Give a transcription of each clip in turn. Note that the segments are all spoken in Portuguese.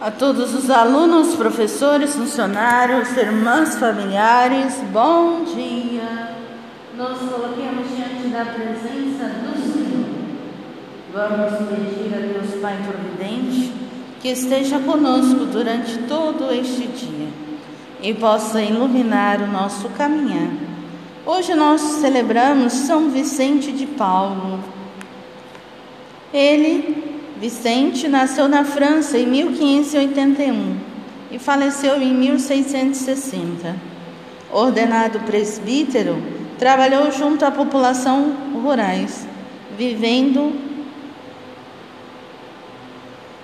A todos os alunos, professores, funcionários, irmãs, familiares, bom dia. Nos coloquemos diante da presença do Senhor. Vamos pedir a Deus Pai Providente que esteja conosco durante todo este dia e possa iluminar o nosso caminhar. Hoje nós celebramos São Vicente de Paulo. Ele Vicente nasceu na França em 1581 e faleceu em 1660. Ordenado presbítero, trabalhou junto à população rurais, vivendo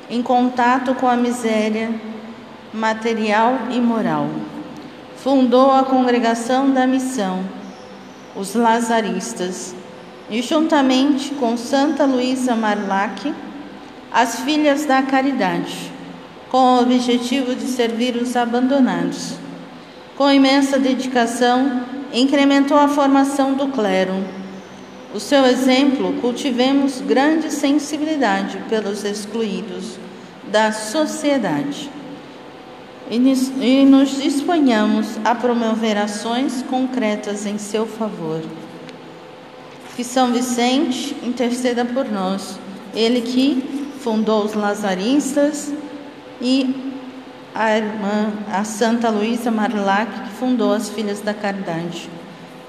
em contato com a miséria material e moral. Fundou a congregação da missão, os Lazaristas, e juntamente com Santa Luísa Marlac, as filhas da caridade, com o objetivo de servir os abandonados. Com imensa dedicação, incrementou a formação do clero. O seu exemplo, cultivemos grande sensibilidade pelos excluídos da sociedade e nos disponhamos a promover ações concretas em seu favor. Que São Vicente interceda por nós, ele que fundou os Lazaristas e a irmã, a Santa Luísa Marilac, que fundou as Filhas da Caridade.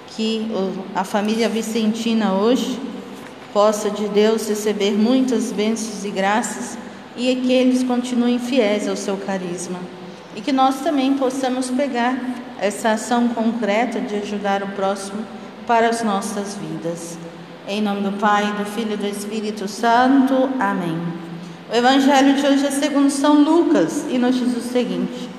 Que a família vicentina hoje possa de Deus receber muitas bênçãos e graças e que eles continuem fiéis ao seu carisma. E que nós também possamos pegar essa ação concreta de ajudar o próximo para as nossas vidas. Em nome do Pai, do Filho e do Espírito Santo. Amém. O Evangelho de hoje é segundo São Lucas e nos diz o seguinte: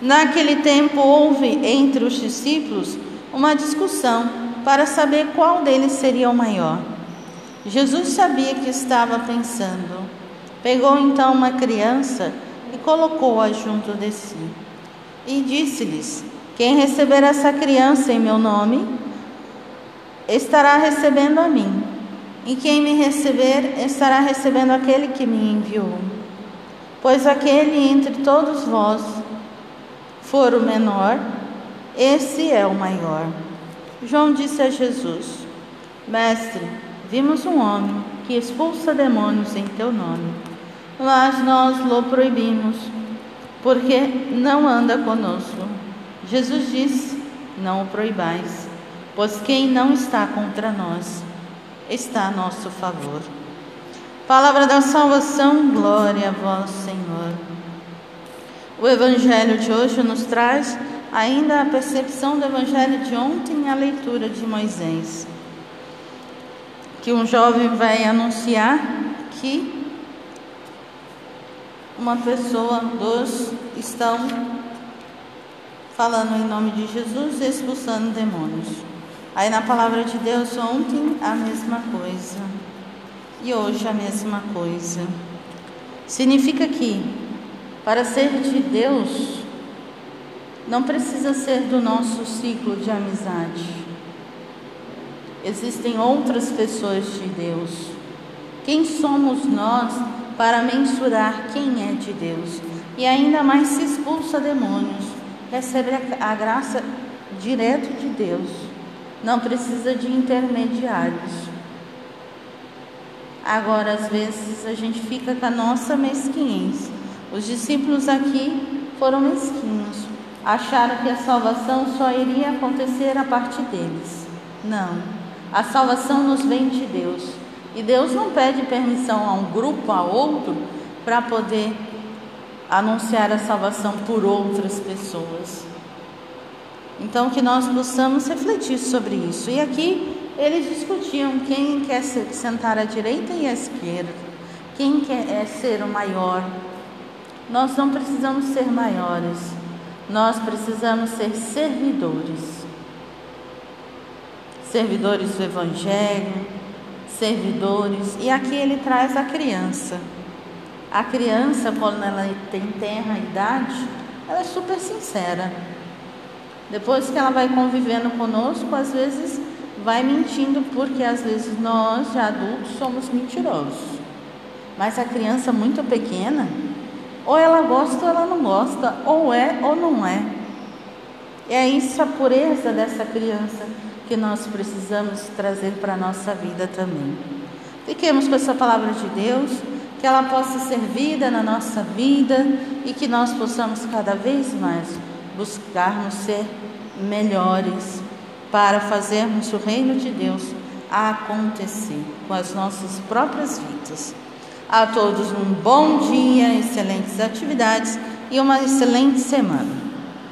Naquele tempo houve entre os discípulos uma discussão para saber qual deles seria o maior. Jesus sabia que estava pensando. Pegou então uma criança e colocou-a junto de si. E disse-lhes: Quem receber essa criança em meu nome, estará recebendo a mim. E quem me receber estará recebendo aquele que me enviou. Pois aquele entre todos vós for o menor, esse é o maior. João disse a Jesus: Mestre, vimos um homem que expulsa demônios em teu nome, mas nós lo proibimos, porque não anda conosco. Jesus disse: Não o proibais, pois quem não está contra nós está a nosso favor. Palavra da salvação, glória a vós, Senhor. O Evangelho de hoje nos traz ainda a percepção do Evangelho de ontem a leitura de Moisés. Que um jovem vai anunciar que uma pessoa, dois, estão falando em nome de Jesus e expulsando demônios. Aí na palavra de Deus, ontem a mesma coisa e hoje a mesma coisa. Significa que para ser de Deus não precisa ser do nosso ciclo de amizade. Existem outras pessoas de Deus. Quem somos nós para mensurar quem é de Deus? E ainda mais se expulsa demônios, recebe a graça direto de Deus não precisa de intermediários. Agora, às vezes, a gente fica com a nossa mesquinhez. Os discípulos aqui foram mesquinhos, acharam que a salvação só iria acontecer a partir deles. Não, a salvação nos vem de Deus. E Deus não pede permissão a um grupo, a outro, para poder anunciar a salvação por outras pessoas. Então, que nós possamos refletir sobre isso. E aqui eles discutiam quem quer sentar à direita e à esquerda, quem quer é ser o maior. Nós não precisamos ser maiores, nós precisamos ser servidores. Servidores do Evangelho, servidores. E aqui ele traz a criança. A criança, quando ela tem terra idade, ela é super sincera. Depois que ela vai convivendo conosco, às vezes vai mentindo, porque às vezes nós, já adultos, somos mentirosos. Mas a criança muito pequena, Ou ela gosta ou ela não gosta, ou é ou não é. É isso a pureza dessa criança que nós precisamos trazer para a nossa vida também. Fiquemos com essa palavra de Deus, que ela possa ser vida na nossa vida e que nós possamos cada vez mais buscarmos ser melhores para fazermos o reino de Deus acontecer com as nossas próprias vidas. A todos um bom dia, excelentes atividades e uma excelente semana.